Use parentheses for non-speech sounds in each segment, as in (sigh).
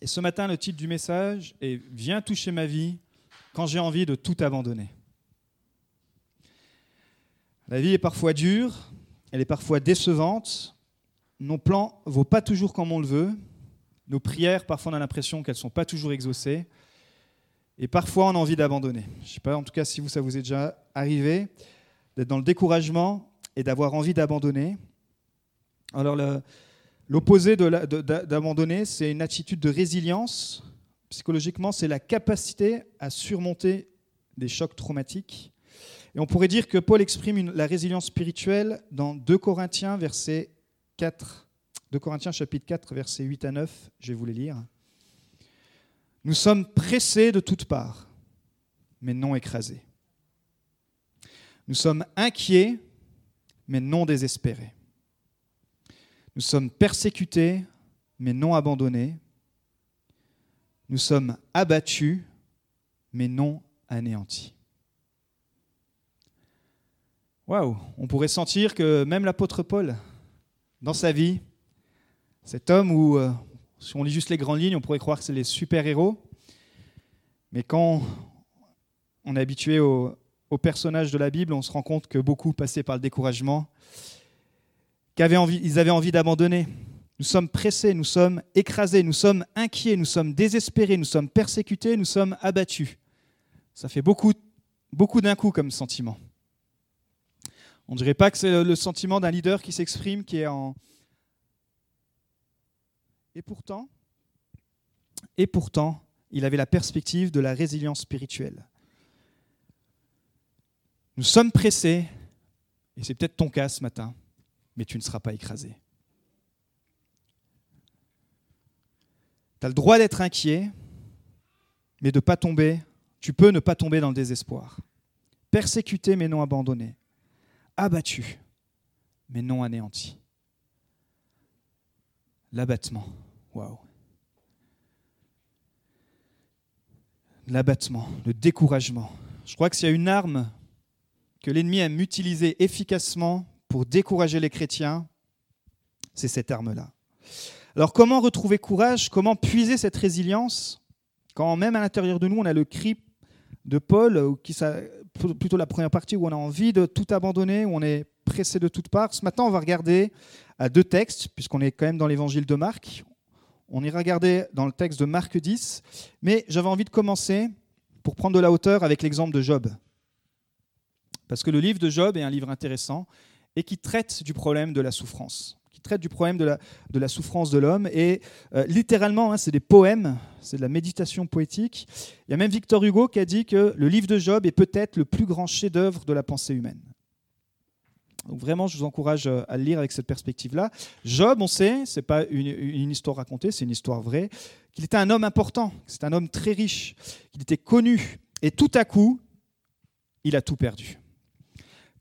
Et ce matin, le titre du message est Viens toucher ma vie quand j'ai envie de tout abandonner. La vie est parfois dure, elle est parfois décevante, nos plans ne vont pas toujours comme on le veut, nos prières, parfois on a l'impression qu'elles ne sont pas toujours exaucées, et parfois on a envie d'abandonner. Je ne sais pas en tout cas si vous, ça vous est déjà arrivé, d'être dans le découragement et d'avoir envie d'abandonner. Alors l'opposé d'abandonner, c'est une attitude de résilience. Psychologiquement, c'est la capacité à surmonter des chocs traumatiques. Et on pourrait dire que Paul exprime la résilience spirituelle dans 2 Corinthiens, verset 4. 2 Corinthiens chapitre 4, versets 8 à 9, je vais vous les lire. Nous sommes pressés de toutes parts, mais non écrasés. Nous sommes inquiets, mais non désespérés. Nous sommes persécutés, mais non abandonnés. Nous sommes abattus, mais non anéantis. Waouh, on pourrait sentir que même l'apôtre Paul, dans sa vie, cet homme où, euh, si on lit juste les grandes lignes, on pourrait croire que c'est les super-héros, mais quand on est habitué au, aux personnages de la Bible, on se rend compte que beaucoup passaient par le découragement, qu'ils envie, ils avaient envie d'abandonner. Nous sommes pressés, nous sommes écrasés, nous sommes inquiets, nous sommes désespérés, nous sommes persécutés, nous sommes abattus. Ça fait beaucoup, beaucoup d'un coup comme sentiment. On ne dirait pas que c'est le sentiment d'un leader qui s'exprime, qui est en... Et pourtant, et pourtant, il avait la perspective de la résilience spirituelle. Nous sommes pressés, et c'est peut-être ton cas ce matin, mais tu ne seras pas écrasé. Tu as le droit d'être inquiet, mais de ne pas tomber. Tu peux ne pas tomber dans le désespoir. Persécuté, mais non abandonné. Abattu, mais non anéanti. L'abattement. Waouh. L'abattement, le découragement. Je crois que s'il y a une arme que l'ennemi aime utiliser efficacement pour décourager les chrétiens, c'est cette arme-là. Alors comment retrouver courage? Comment puiser cette résilience? Quand même à l'intérieur de nous, on a le cri de Paul, qui plutôt la première partie où on a envie de tout abandonner, où on est pressé de toutes parts. Ce matin, on va regarder deux textes, puisqu'on est quand même dans l'évangile de Marc. On ira regarder dans le texte de Marc 10, mais j'avais envie de commencer pour prendre de la hauteur avec l'exemple de Job. Parce que le livre de Job est un livre intéressant et qui traite du problème de la souffrance, qui traite du problème de la, souffrance de l'homme. Et euh, littéralement, hein, c'est des poèmes, c'est de la méditation poétique. Il y a même Victor Hugo qui a dit que le livre de Job est peut-être le plus grand chef-d'œuvre de la pensée humaine. Donc vraiment, je vous encourage euh, à le lire avec cette perspective-là. Job, on sait, c'est pas une, une, histoire racontée, c'est une histoire vraie, qu'il était un homme important, c'est un homme très riche, qu'il était connu, et tout à coup, il a tout perdu.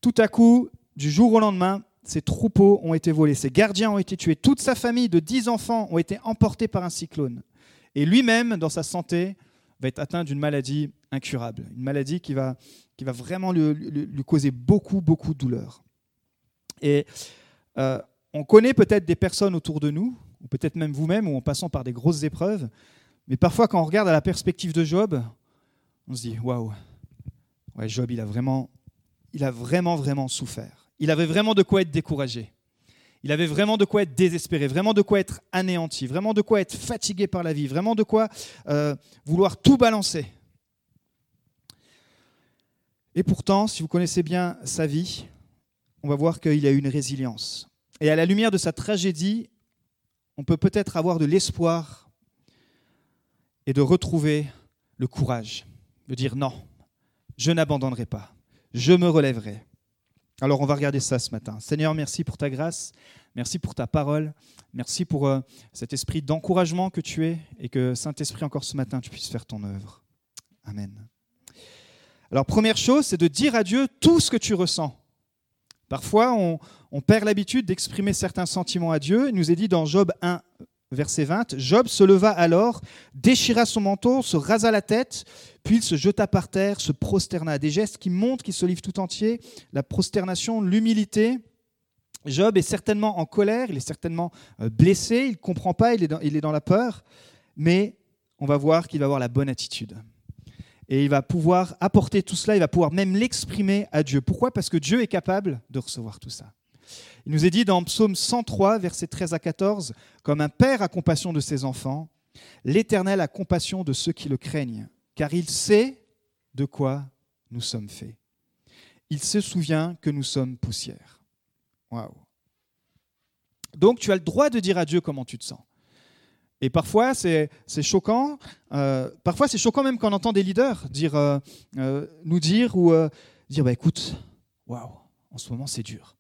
Tout à coup, du jour au lendemain, ses troupeaux ont été volés, ses gardiens ont été tués, toute sa famille de dix enfants ont été emportés par un cyclone. Et lui-même, dans sa santé, va être atteint d'une maladie incurable, une maladie qui va, qui va vraiment lui, causer beaucoup, beaucoup de douleur. Et euh, on connaît peut-être des personnes autour de nous, ou peut-être même vous-même, ou en passant par des grosses épreuves, mais parfois quand on regarde à la perspective de Job, on se dit, waouh, Job, il a vraiment il a vraiment, vraiment souffert. Il avait vraiment de quoi être découragé. Il avait vraiment de quoi être désespéré, vraiment de quoi être anéanti, vraiment de quoi être fatigué par la vie, vraiment de quoi euh, vouloir tout balancer. Et pourtant, si vous connaissez bien sa vie, on va voir qu'il a eu une résilience. Et à la lumière de sa tragédie, on peut peut-être avoir de l'espoir et de retrouver le courage de dire non, je n'abandonnerai pas je me relèverai. Alors on va regarder ça ce matin. Seigneur, merci pour ta grâce, merci pour ta parole, merci pour euh, cet esprit d'encouragement que tu es et que Saint-Esprit encore ce matin, tu puisses faire ton œuvre. Amen. Alors première chose, c'est de dire à Dieu tout ce que tu ressens. Parfois, on, on perd l'habitude d'exprimer certains sentiments à Dieu. Il nous est dit dans Job 1, verset 20, Job se leva alors, déchira son manteau, se rasa la tête, puis il se jeta par terre, se prosterna. Des gestes qui montrent qu'il se livre tout entier, la prosternation, l'humilité. Job est certainement en colère, il est certainement euh, blessé, il ne comprend pas, il est, dans, il est dans la peur, mais on va voir qu'il va avoir la bonne attitude. Et il va pouvoir apporter tout cela, il va pouvoir même l'exprimer à Dieu. Pourquoi? Parce que Dieu est capable de recevoir tout ça. Il nous est dit dans Psaume 103, versets 13 à 14, Comme un père a compassion de ses enfants, l'Éternel a compassion de ceux qui le craignent, car il sait de quoi nous sommes faits. Il se souvient que nous sommes poussière. Waouh. Donc tu as le droit de dire à Dieu comment tu te sens. Et parfois, c'est choquant. Euh, parfois, c'est choquant même quand on entend des leaders dire, euh, euh, nous dire ou dire bah, écoute, waouh, en ce moment, c'est dur.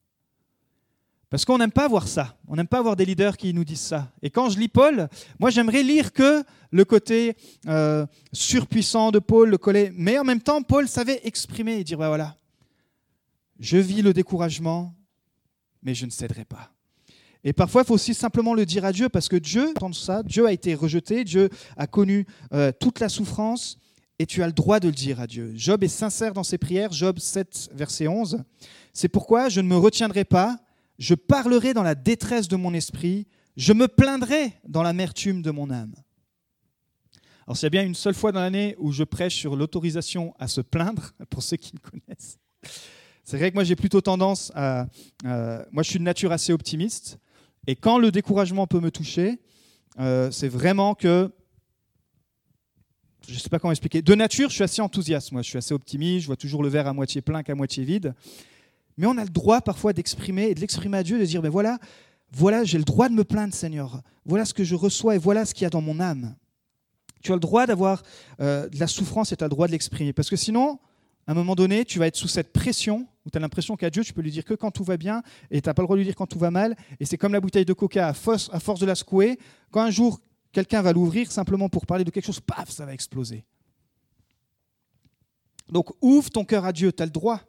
Parce qu'on n'aime pas voir ça. On n'aime pas voir des leaders qui nous disent ça. Et quand je lis Paul, moi, j'aimerais lire que le côté surpuissant de Paul, le collet. Mais en même temps, Paul savait exprimer et dire bah, voilà, je vis le découragement, mais je ne céderai pas. Et parfois, il faut aussi simplement le dire à Dieu, parce que Dieu, entend ça, Dieu a été rejeté, Dieu a connu euh, toute la souffrance, et tu as le droit de le dire à Dieu. Job est sincère dans ses prières, Job 7, verset 11. C'est pourquoi je ne me retiendrai pas, je parlerai dans la détresse de mon esprit, je me plaindrai dans l'amertume de mon âme. Alors, s'il y a bien une seule fois dans l'année où je prêche sur l'autorisation à se plaindre, (laughs) pour ceux qui me connaissent, c'est vrai que moi j'ai plutôt tendance à. moi je suis de nature assez optimiste. Et quand le découragement peut me toucher, euh, c'est vraiment que, je ne sais pas comment expliquer, de nature, je suis assez enthousiaste, moi, je suis assez optimiste, je vois toujours le verre à moitié plein qu'à moitié vide. Mais on a le droit parfois d'exprimer et de l'exprimer à Dieu, de dire, mais voilà, voilà, j'ai le droit de me plaindre, Seigneur. Voilà ce que je reçois et voilà ce qu'il y a dans mon âme. Tu as le droit d'avoir euh, de la souffrance et tu as le droit de l'exprimer. Parce que sinon, à un moment donné, tu vas être sous cette pression où tu as l'impression qu'à Dieu, tu peux lui dire que quand tout va bien et tu n'as pas le droit de lui dire quand tout va mal. Et c'est comme la bouteille de coca, à force, à force de la secouer, quand un jour quelqu'un va l'ouvrir simplement pour parler de quelque chose, paf, ça va exploser. Donc ouvre ton cœur à Dieu, tu as le droit.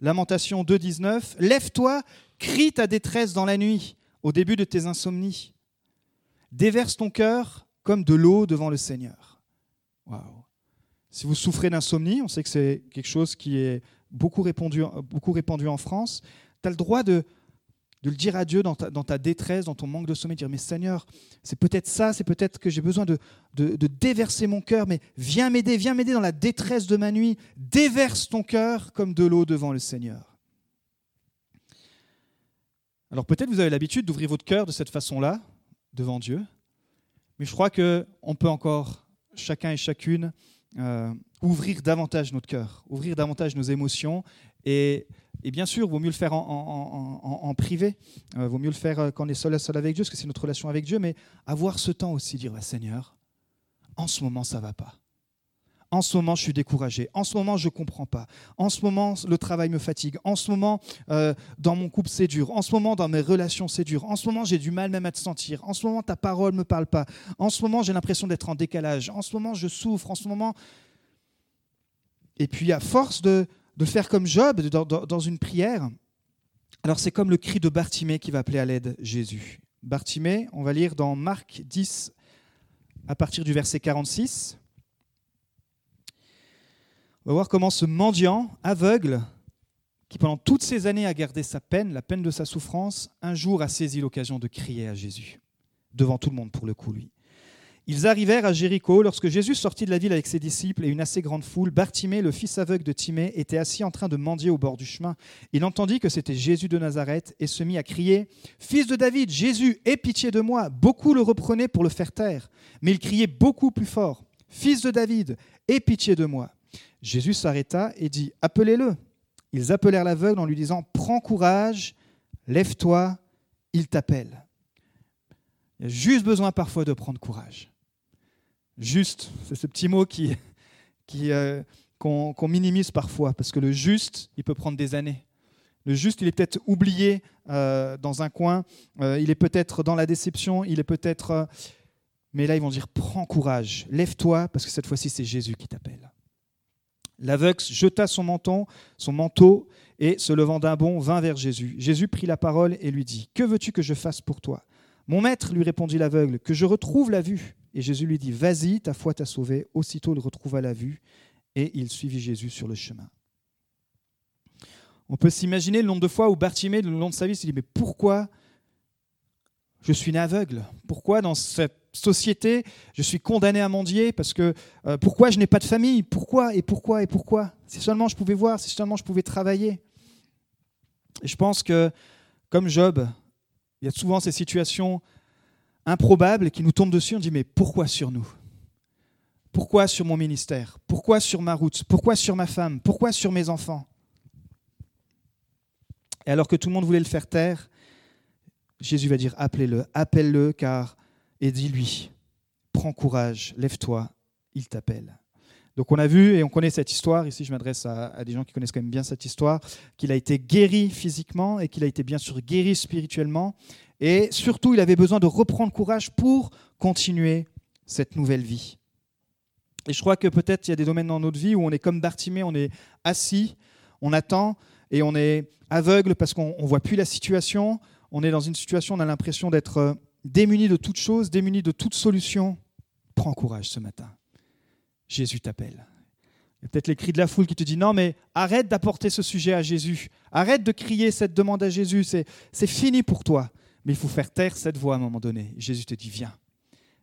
Lamentation 2.19, lève-toi, crie ta détresse dans la nuit, au début de tes insomnies. Déverse ton cœur comme de l'eau devant le Seigneur. Waouh si vous souffrez d'insomnie, on sait que c'est quelque chose qui est beaucoup répandu, beaucoup répandu en France, tu as le droit de, de le dire à Dieu dans ta, détresse, dans ton manque de sommeil, dire, mais Seigneur, c'est peut-être ça, c'est peut-être que j'ai besoin de, déverser mon cœur, mais viens m'aider, viens m'aider dans la détresse de ma nuit, déverse ton cœur comme de l'eau devant le Seigneur. Alors peut-être vous avez l'habitude d'ouvrir votre cœur de cette façon-là, devant Dieu, mais je crois qu'on peut encore, chacun et chacune, euh, ouvrir davantage notre cœur, ouvrir davantage nos émotions. Et, bien sûr, vaut mieux le faire en, privé, euh, vaut mieux le faire euh, quand on est seul à seul avec Dieu, parce que c'est notre relation avec Dieu, mais avoir ce temps aussi, dire Seigneur, en ce moment, ça va pas. En ce moment, je suis découragé. En ce moment, je ne comprends pas. En ce moment, le travail me fatigue. En ce moment, dans mon couple, c'est dur. En ce moment, dans mes relations, c'est dur. En ce moment, j'ai du mal même à te sentir. En ce moment, ta parole ne me parle pas. En ce moment, j'ai l'impression d'être en décalage. En ce moment, je souffre. En ce moment. Et puis, à force de, de faire comme Job dans, une prière, alors c'est comme le cri de Bartimée qui va appeler à l'aide Jésus. Bartimée, on va lire dans Marc 10 à partir du verset 46. On va voir comment ce mendiant aveugle, qui pendant toutes ces années a gardé sa peine, la peine de sa souffrance, un jour a saisi l'occasion de crier à Jésus, devant tout le monde pour le coup, lui. Ils arrivèrent à Jéricho. Lorsque Jésus sortit de la ville avec ses disciples et une assez grande foule, Bartimée, le fils aveugle de Timée, était assis en train de mendier au bord du chemin. Il entendit que c'était Jésus de Nazareth et se mit à crier Fils de David, Jésus, aie pitié de moi. Beaucoup le reprenaient pour le faire taire, mais il criait beaucoup plus fort Fils de David, aie pitié de moi. Jésus s'arrêta et dit, Appelez-le. Ils appelèrent l'aveugle en lui disant, Prends courage, lève-toi, il t'appelle. Il y a juste besoin parfois de prendre courage. Juste, c'est ce petit mot qui, euh, qu'on, minimise parfois, parce que le juste, il peut prendre des années. Le juste, il est peut-être oublié euh, dans un coin, euh, il est peut-être dans la déception, il est peut-être... mais là, ils vont dire, prends courage, lève-toi, parce que cette fois-ci, c'est Jésus qui t'appelle. L'aveugle jeta son menton, son manteau, et se levant d'un bond, vint vers Jésus. Jésus prit la parole et lui dit Que veux-tu que je fasse pour toi Mon maître, lui répondit l'aveugle, que je retrouve la vue. Et Jésus lui dit Vas-y, ta foi t'a sauvé. Aussitôt il retrouva la vue, et il suivit Jésus sur le chemin. On peut s'imaginer le nombre de fois où Bartimée, le long de sa vie, s'est dit Mais pourquoi je suis né aveugle? Pourquoi dans cette société je suis condamné à mendier Parce que euh, pourquoi je n'ai pas de famille? Pourquoi et pourquoi et pourquoi? Si seulement je pouvais voir, si seulement je pouvais travailler. Et je pense que, comme Job, il y a souvent ces situations improbables qui nous tombent dessus. On dit mais pourquoi sur nous? Pourquoi sur mon ministère? Pourquoi sur ma route? Pourquoi sur ma femme? Pourquoi sur mes enfants? Et alors que tout le monde voulait le faire taire, Jésus va dire appelez-le, appelle-le, car, et dis-lui, prends courage, lève-toi, il t'appelle. Donc on a vu et on connaît cette histoire, ici je m'adresse à, des gens qui connaissent quand même bien cette histoire, qu'il a été guéri physiquement et qu'il a été bien sûr guéri spirituellement. Et surtout, il avait besoin de reprendre courage pour continuer cette nouvelle vie. Et je crois que peut-être il y a des domaines dans notre vie où on est comme Bartimée, on est assis, on attend et on est aveugle parce qu'on ne voit plus la situation, on est dans une situation, on a l'impression d'être euh, démuni de toute chose, démuni de toute solution, prends courage ce matin. Jésus t'appelle. Il y a peut-être les cris de la foule qui te disent non, mais arrête d'apporter ce sujet à Jésus. Arrête de crier cette demande à Jésus. C'est fini pour toi. Mais il faut faire taire cette voix à un moment donné. Jésus te dit viens.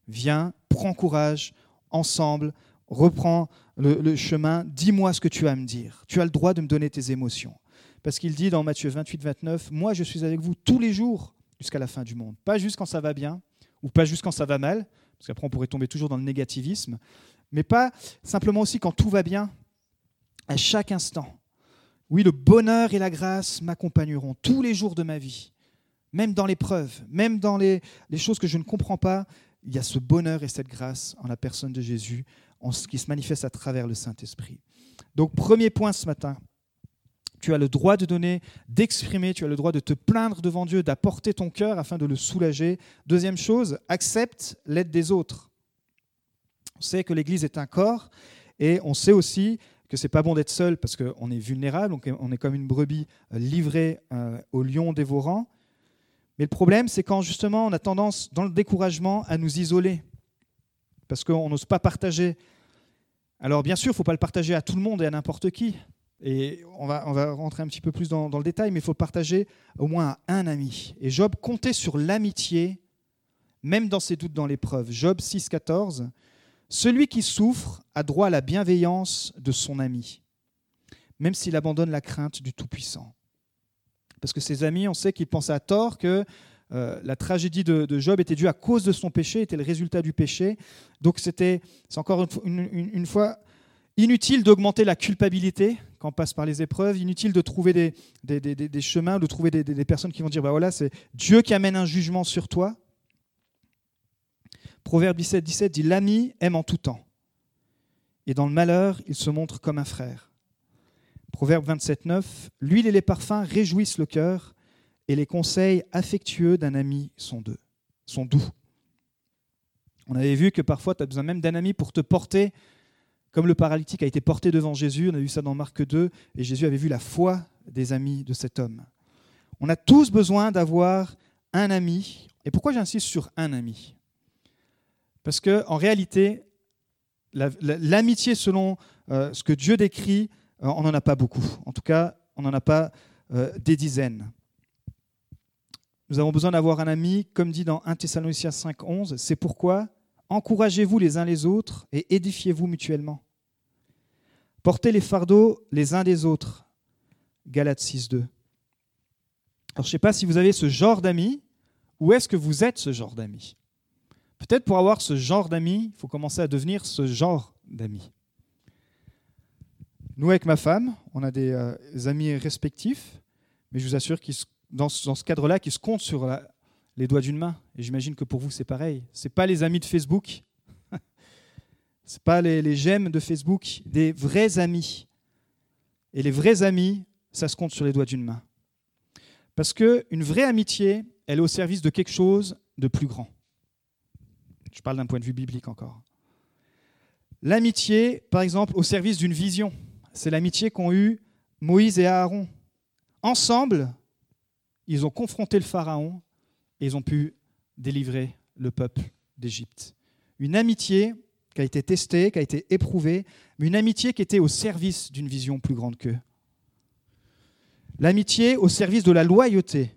Viens, prends courage, ensemble, reprends le, chemin. Dis-moi ce que tu as à me dire. Tu as le droit de me donner tes émotions. Parce qu'il dit dans Matthieu 28, 29, Moi je suis avec vous tous les jours jusqu'à la fin du monde. Pas juste quand ça va bien, ou pas juste quand ça va mal, parce qu'après on pourrait tomber toujours dans le négativisme, mais pas simplement aussi quand tout va bien, à chaque instant. Oui, le bonheur et la grâce m'accompagneront tous les jours de ma vie, même dans l'épreuve, même dans les, choses que je ne comprends pas, il y a ce bonheur et cette grâce en la personne de Jésus, qui se manifeste à travers le Saint-Esprit. Donc premier point ce matin, tu as le droit de donner, d'exprimer, tu as le droit de te plaindre devant Dieu, d'apporter ton cœur afin de le soulager. Deuxième chose, accepte l'aide des autres. On sait que l'Église est un corps et on sait aussi que c'est pas bon d'être seul parce qu'on est vulnérable, on est comme une brebis euh, livrée euh, au lion dévorant. Mais le problème, c'est quand justement on a tendance, dans le découragement, à nous isoler parce qu'on n'ose pas partager. Alors bien sûr, il ne faut pas le partager à tout le monde et à n'importe qui. Et on va, rentrer un petit peu plus dans, le détail, mais il faut partager au moins à un ami. Et Job comptait sur l'amitié, même dans ses doutes dans l'épreuve. Job 6, 14. Celui qui souffre a droit à la bienveillance de son ami, même s'il abandonne la crainte du Tout-Puissant. Parce que ses amis, on sait qu'ils pensaient à tort que euh, la tragédie de, Job était due à cause de son péché, était le résultat du péché. Donc c'était, c'est encore une fois Inutile d'augmenter la culpabilité quand on passe par les épreuves, inutile de trouver des, des, chemins, de trouver des, personnes qui vont dire, bah voilà, c'est Dieu qui amène un jugement sur toi. Proverbe 17, 17 dit, l'ami aime en tout temps, et dans le malheur, il se montre comme un frère. Proverbe 27, 9, l'huile et les parfums réjouissent le cœur, et les conseils affectueux d'un ami sont, deux, sont doux. On avait vu que parfois, tu as besoin même d'un ami pour te porter comme le paralytique a été porté devant Jésus, on a vu ça dans Marc 2, et Jésus avait vu la foi des amis de cet homme. On a tous besoin d'avoir un ami. Et pourquoi j'insiste sur un ami? Parce qu'en réalité, l'amitié selon euh, ce que Dieu décrit, on n'en a pas beaucoup. En tout cas, on n'en a pas euh, des dizaines. Nous avons besoin d'avoir un ami, comme dit dans 1 Thessaloniciens 5, 11. C'est pourquoi encouragez-vous les uns les autres et édifiez-vous mutuellement. Portez les fardeaux les uns des autres. Galates 6.2. Alors je ne sais pas si vous avez ce genre d'amis, ou est-ce que vous êtes ce genre d'amis? Peut-être pour avoir ce genre d'amis, il faut commencer à devenir ce genre d'amis. Nous, avec ma femme, on a des, euh, amis respectifs, mais je vous assure qu'ils, dans, ce cadre-là, qu'ils se comptent sur les doigts d'une main. Et j'imagine que pour vous, c'est pareil. Ce pas les amis de Facebook (laughs) ce pas les, j'aime de Facebook, des vrais amis. Et les vrais amis, ça se compte sur les doigts d'une main. Parce qu'une vraie amitié, elle est au service de quelque chose de plus grand. Je parle d'un point de vue biblique encore. L'amitié, par exemple, au service d'une vision. C'est l'amitié qu'ont eue Moïse et Aaron. Ensemble, ils ont confronté le Pharaon et ils ont pu délivrer le peuple d'Égypte. Une amitié qui a été testée, qui a été éprouvée, mais une amitié qui était au service d'une vision plus grande qu'eux. L'amitié au service de la loyauté.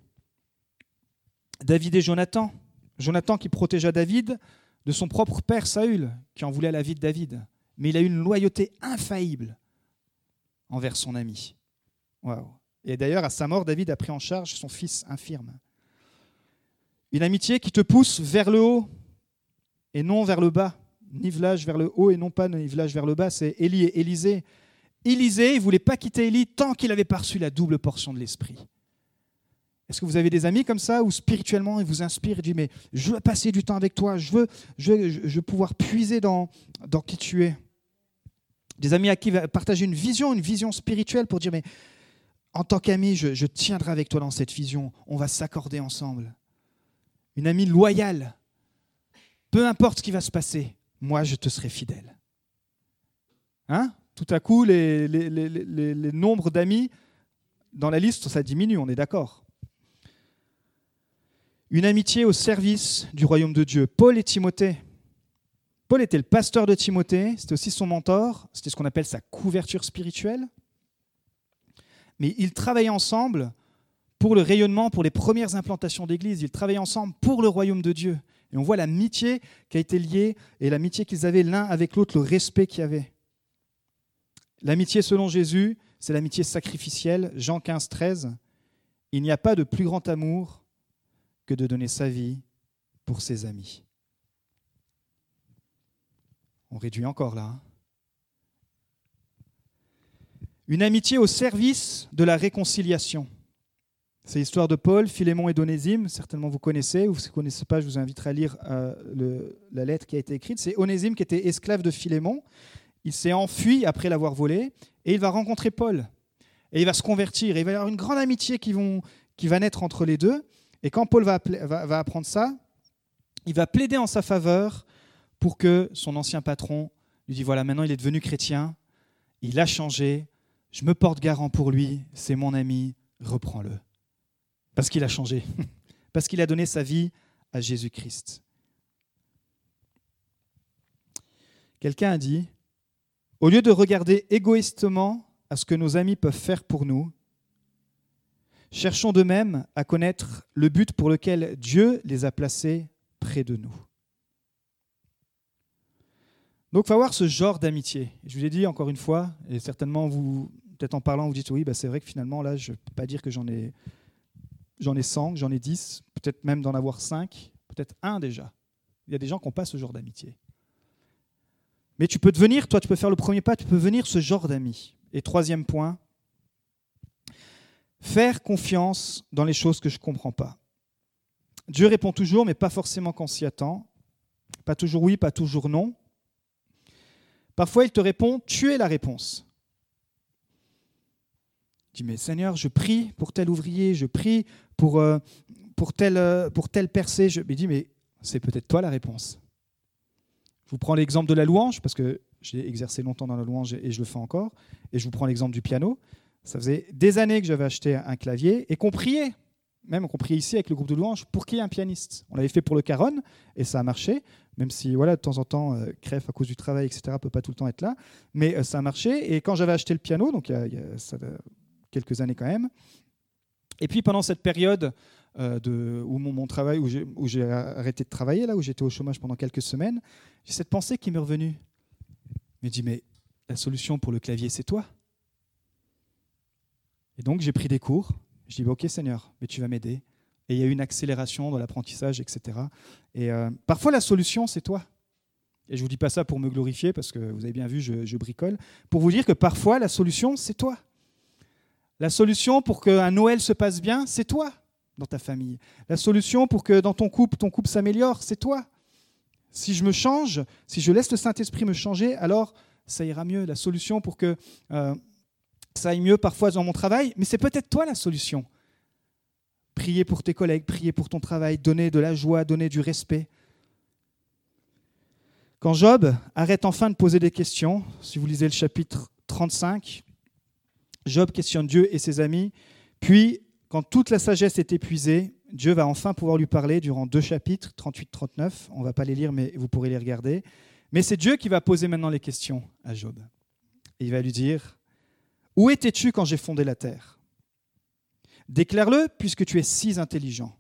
David et Jonathan, Jonathan qui protégea David de son propre père Saül, qui en voulait la vie de David. Mais il a eu une loyauté infaillible envers son ami. Et d'ailleurs, à sa mort, David a pris en charge son fils infirme. Une amitié qui te pousse vers le haut et non vers le bas. Nivelage vers le haut et non pas nivelage vers le bas. C'est Élie et Élisée. Élisée, il ne voulait pas quitter Élie tant qu'il avait pas reçu la double portion de l'Esprit. Est-ce que vous avez des amis comme ça où spirituellement ils vous inspirent et disent mais je veux passer du temps avec toi, je veux, je veux, pouvoir puiser dans, dans qui tu es? Des amis à qui partager une vision, une vision spirituelle pour dire mais en tant qu'ami, je, tiendrai avec toi dans cette vision, on va s'accorder ensemble. Une amie loyale, peu importe ce qui va se passer, moi je te serai fidèle. Hein? Tout à coup, les, les, les, les nombres d'amis dans la liste, ça diminue, on est d'accord. Une amitié au service du royaume de Dieu. Paul et Timothée. Paul était le pasteur de Timothée, c'était aussi son mentor, c'était ce qu'on appelle sa couverture spirituelle. Mais ils travaillaient ensemble pour le rayonnement, pour les premières implantations d'église. Ils travaillaient ensemble pour le royaume de Dieu. Et on voit l'amitié qui a été liée et l'amitié qu'ils avaient l'un avec l'autre, le respect qu'il y avait. L'amitié selon Jésus, c'est l'amitié sacrificielle. Jean 15, 13. Il n'y a pas de plus grand amour que de donner sa vie pour ses amis. On réduit encore là. Hein. Une amitié au service de la réconciliation. C'est l'histoire de Paul, Philémon et d'Onésime. Certainement vous connaissez, ou si vous ne connaissez pas, je vous inviterai à lire euh, la lettre qui a été écrite. C'est Onésime qui était esclave de Philémon. Il s'est enfui après l'avoir volé et il va rencontrer Paul. Et il va se convertir. Et il va y avoir une grande amitié qui, va naître entre les deux. Et quand Paul va, apprendre ça, il va plaider en sa faveur pour que son ancien patron lui dise, voilà, maintenant il est devenu chrétien, il a changé, je me porte garant pour lui, c'est mon ami, reprends-le. Parce qu'il a changé, (laughs) parce qu'il a donné sa vie à Jésus-Christ. Quelqu'un a dit, au lieu de regarder égoïstement à ce que nos amis peuvent faire pour nous, Cherchons de même à connaître le but pour lequel Dieu les a placés près de nous. Donc, il faut avoir ce genre d'amitié. Je vous ai dit encore une fois, et certainement vous, peut-être en parlant, vous dites oui, bah, c'est vrai que finalement, là, je ne peux pas dire que j'en ai, j'en ai 100, j'en ai 10, peut-être même d'en avoir 5, peut-être un déjà. Il y a des gens qui n'ont pas ce genre d'amitié. Mais tu peux devenir, toi, tu peux faire le premier pas, tu peux devenir ce genre d'ami. Et troisième point, Faire confiance dans les choses que je ne comprends pas. Dieu répond toujours, mais pas forcément quand on s'y attend. Pas toujours oui, pas toujours non. Parfois, il te répond, tu es la réponse. Tu dis, mais Seigneur, je prie pour tel ouvrier, je prie pour, euh, pour, tel, euh, pour telle percée. Je me dis, mais c'est peut-être toi la réponse. Je vous prends l'exemple de la louange, parce que j'ai exercé longtemps dans la louange et je le fais encore. Et je vous prends l'exemple du piano. Ça faisait des années que j'avais acheté un clavier et qu'on priait, même priait ici avec le groupe de louanges, pour qu'il y ait un pianiste. On l'avait fait pour le Caron et ça a marché, même si voilà, de temps en temps, euh, crève à cause du travail, etc., peut pas tout le temps être là. Mais euh, ça a marché. Et quand j'avais acheté le piano, donc il y a, quelques années quand même, et puis pendant cette période euh, de, où mon, travail, où j'ai arrêté de travailler, là où j'étais au chômage pendant quelques semaines, j'ai cette pensée qui m'est revenue. Je me dis, mais la solution pour le clavier, c'est toi. Et donc j'ai pris des cours. Je dis, ok Seigneur, mais tu vas m'aider. Et il y a une accélération dans l'apprentissage, etc. Et euh, parfois la solution, c'est toi. Et je ne vous dis pas ça pour me glorifier, parce que vous avez bien vu, je, bricole. Pour vous dire que parfois la solution, c'est toi. La solution pour qu'un Noël se passe bien, c'est toi dans ta famille. La solution pour que dans ton couple, ton couple s'améliore, c'est toi. Si je me change, si je laisse le Saint-Esprit me changer, alors ça ira mieux. La solution pour que euh, ça aille mieux parfois dans mon travail, mais c'est peut-être toi la solution. Prier pour tes collègues, prier pour ton travail, donner de la joie, donner du respect. Quand Job arrête enfin de poser des questions, si vous lisez le chapitre 35, Job questionne Dieu et ses amis, puis quand toute la sagesse est épuisée, Dieu va enfin pouvoir lui parler durant deux chapitres, 38-39. On ne va pas les lire, mais vous pourrez les regarder. Mais c'est Dieu qui va poser maintenant les questions à Job. Et il va lui dire, où étais-tu quand j'ai fondé la terre? Déclare-le puisque tu es si intelligent.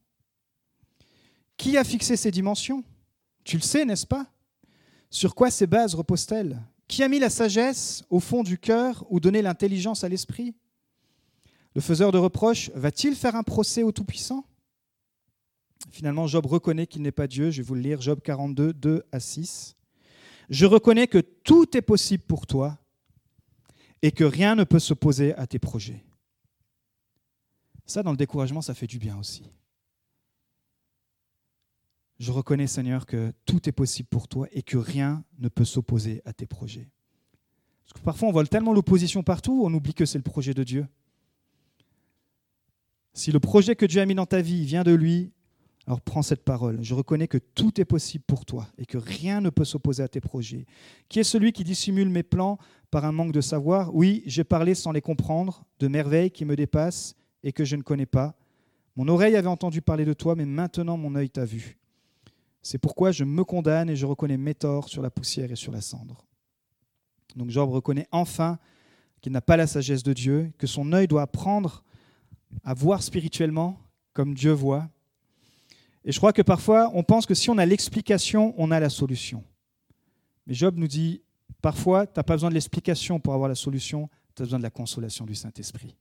Qui a fixé ces dimensions? Tu le sais, n'est-ce pas? Sur quoi ces bases reposent-elles? Qui a mis la sagesse au fond du cœur ou donné l'intelligence à l'esprit? Le faiseur de reproches va-t-il faire un procès au Tout-Puissant? Finalement, Job reconnaît qu'il n'est pas Dieu. Je vais vous le lire, Job 42, 2 à 6. Je reconnais que tout est possible pour toi et que rien ne peut s'opposer à tes projets. Ça, dans le découragement, ça fait du bien aussi. Je reconnais, Seigneur, que tout est possible pour toi et que rien ne peut s'opposer à tes projets. Parce que parfois, on voit tellement l'opposition partout, on oublie que c'est le projet de Dieu. Si le projet que Dieu a mis dans ta vie vient de lui, alors prends cette parole. Je reconnais que tout est possible pour toi et que rien ne peut s'opposer à tes projets. Qui est celui qui dissimule mes plans par un manque de savoir? Oui, j'ai parlé sans les comprendre, de merveilles qui me dépassent et que je ne connais pas. Mon oreille avait entendu parler de toi, mais maintenant mon œil t'a vu. C'est pourquoi je me condamne et je reconnais mes torts sur la poussière et sur la cendre. Donc Job reconnaît enfin qu'il n'a pas la sagesse de Dieu, que son œil doit apprendre à voir spirituellement comme Dieu voit et je crois que parfois, on pense que si on a l'explication, on a la solution. Mais Job nous dit, parfois, tu n'as pas besoin de l'explication pour avoir la solution, tu as besoin de la consolation du Saint-Esprit.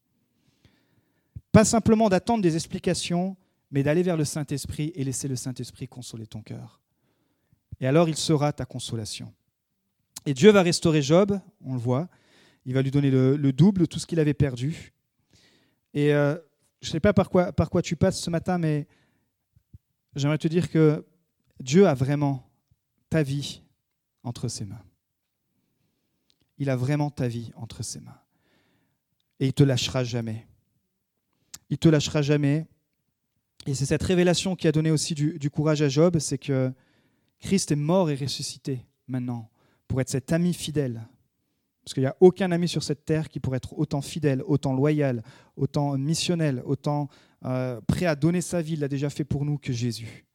Pas simplement d'attendre des explications, mais d'aller vers le Saint-Esprit et laisser le Saint-Esprit consoler ton cœur. Et alors, il sera ta consolation. Et Dieu va restaurer Job, on le voit. Il va lui donner le, double de tout ce qu'il avait perdu. Et euh, je ne sais pas par quoi, par quoi tu passes ce matin, mais j'aimerais te dire que Dieu a vraiment ta vie entre ses mains. Il a vraiment ta vie entre ses mains. Et il ne te lâchera jamais. Il ne te lâchera jamais. Et c'est cette révélation qui a donné aussi du, du courage à Job, c'est que Christ est mort et ressuscité maintenant pour être cet ami fidèle. Parce qu'il n'y a aucun ami sur cette terre qui pourrait être autant fidèle, autant loyal, autant missionnel, autant euh, prêt à donner sa vie, il l'a déjà fait pour nous, que Jésus.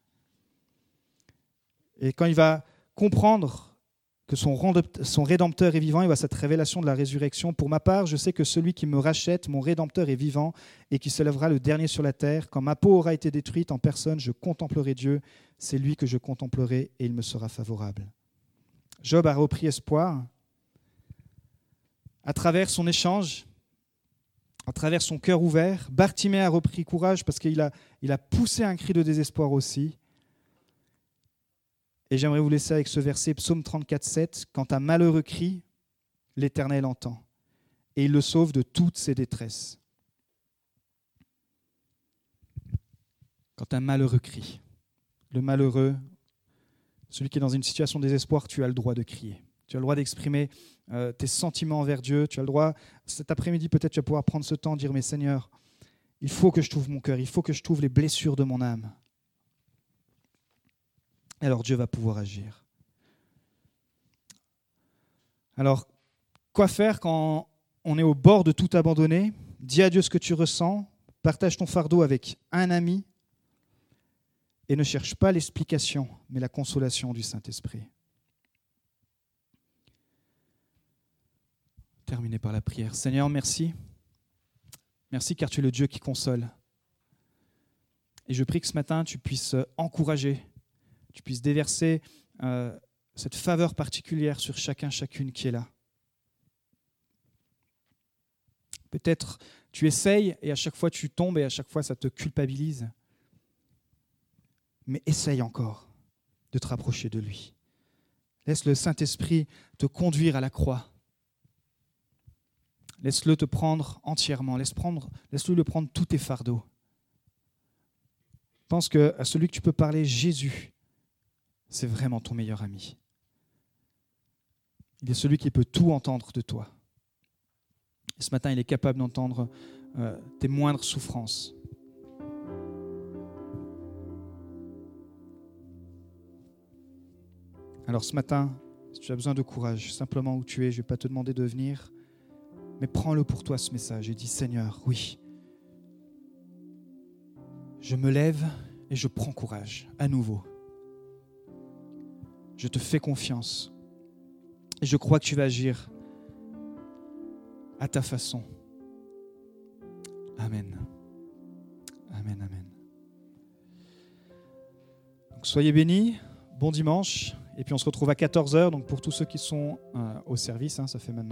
Et quand il va comprendre que son, Rédempteur est vivant, il voit cette révélation de la résurrection. Pour ma part, je sais que celui qui me rachète, mon Rédempteur, est vivant et qui se lèvera le dernier sur la terre. Quand ma peau aura été détruite en personne, je contemplerai Dieu. C'est lui que je contemplerai et il me sera favorable. Job a repris espoir à travers son échange à travers son cœur ouvert. Bartimée a repris courage parce qu'il a, a poussé un cri de désespoir aussi. Et j'aimerais vous laisser avec ce verset, Psaume 34, 7. Quand un malheureux crie, l'Éternel entend, et il le sauve de toutes ses détresses. Quand un malheureux crie, le malheureux, celui qui est dans une situation de désespoir, tu as le droit de crier. Tu as le droit d'exprimer euh, tes sentiments envers Dieu. Tu as le droit, cet après-midi, peut-être tu vas pouvoir prendre ce temps, dire, mais Seigneur, il faut que je trouve mon cœur, il faut que je trouve les blessures de mon âme. Alors Dieu va pouvoir agir. Alors, quoi faire quand on est au bord de tout abandonner? Dis à Dieu ce que tu ressens, partage ton fardeau avec un ami et ne cherche pas l'explication, mais la consolation du Saint-Esprit. Terminer par la prière. Seigneur, merci. Merci car tu es le Dieu qui console. Et je prie que ce matin, tu puisses encourager, tu puisses déverser euh, cette faveur particulière sur chacun, chacune qui est là. Peut-être tu essayes et à chaque fois tu tombes et à chaque fois ça te culpabilise. Mais essaye encore de te rapprocher de lui. Laisse le Saint-Esprit te conduire à la croix Laisse-le te prendre entièrement. Laisse prendre, laisse-le le prendre tous tes fardeaux. Pense que à celui que tu peux parler, Jésus, c'est vraiment ton meilleur ami. Il est celui qui peut tout entendre de toi. Ce matin, il est capable d'entendre euh, tes moindres souffrances. Alors ce matin, si tu as besoin de courage, simplement où tu es, je ne vais pas te demander de venir. Mais prends-le pour toi ce message et dis Seigneur, oui, je me lève et je prends courage à nouveau. Je te fais confiance et je crois que tu vas agir à ta façon. Amen. Amen, amen. Soyez bénis, bon dimanche, et puis on se retrouve à 14h, donc pour tous ceux qui sont euh, au service, hein, ça fait maintenant.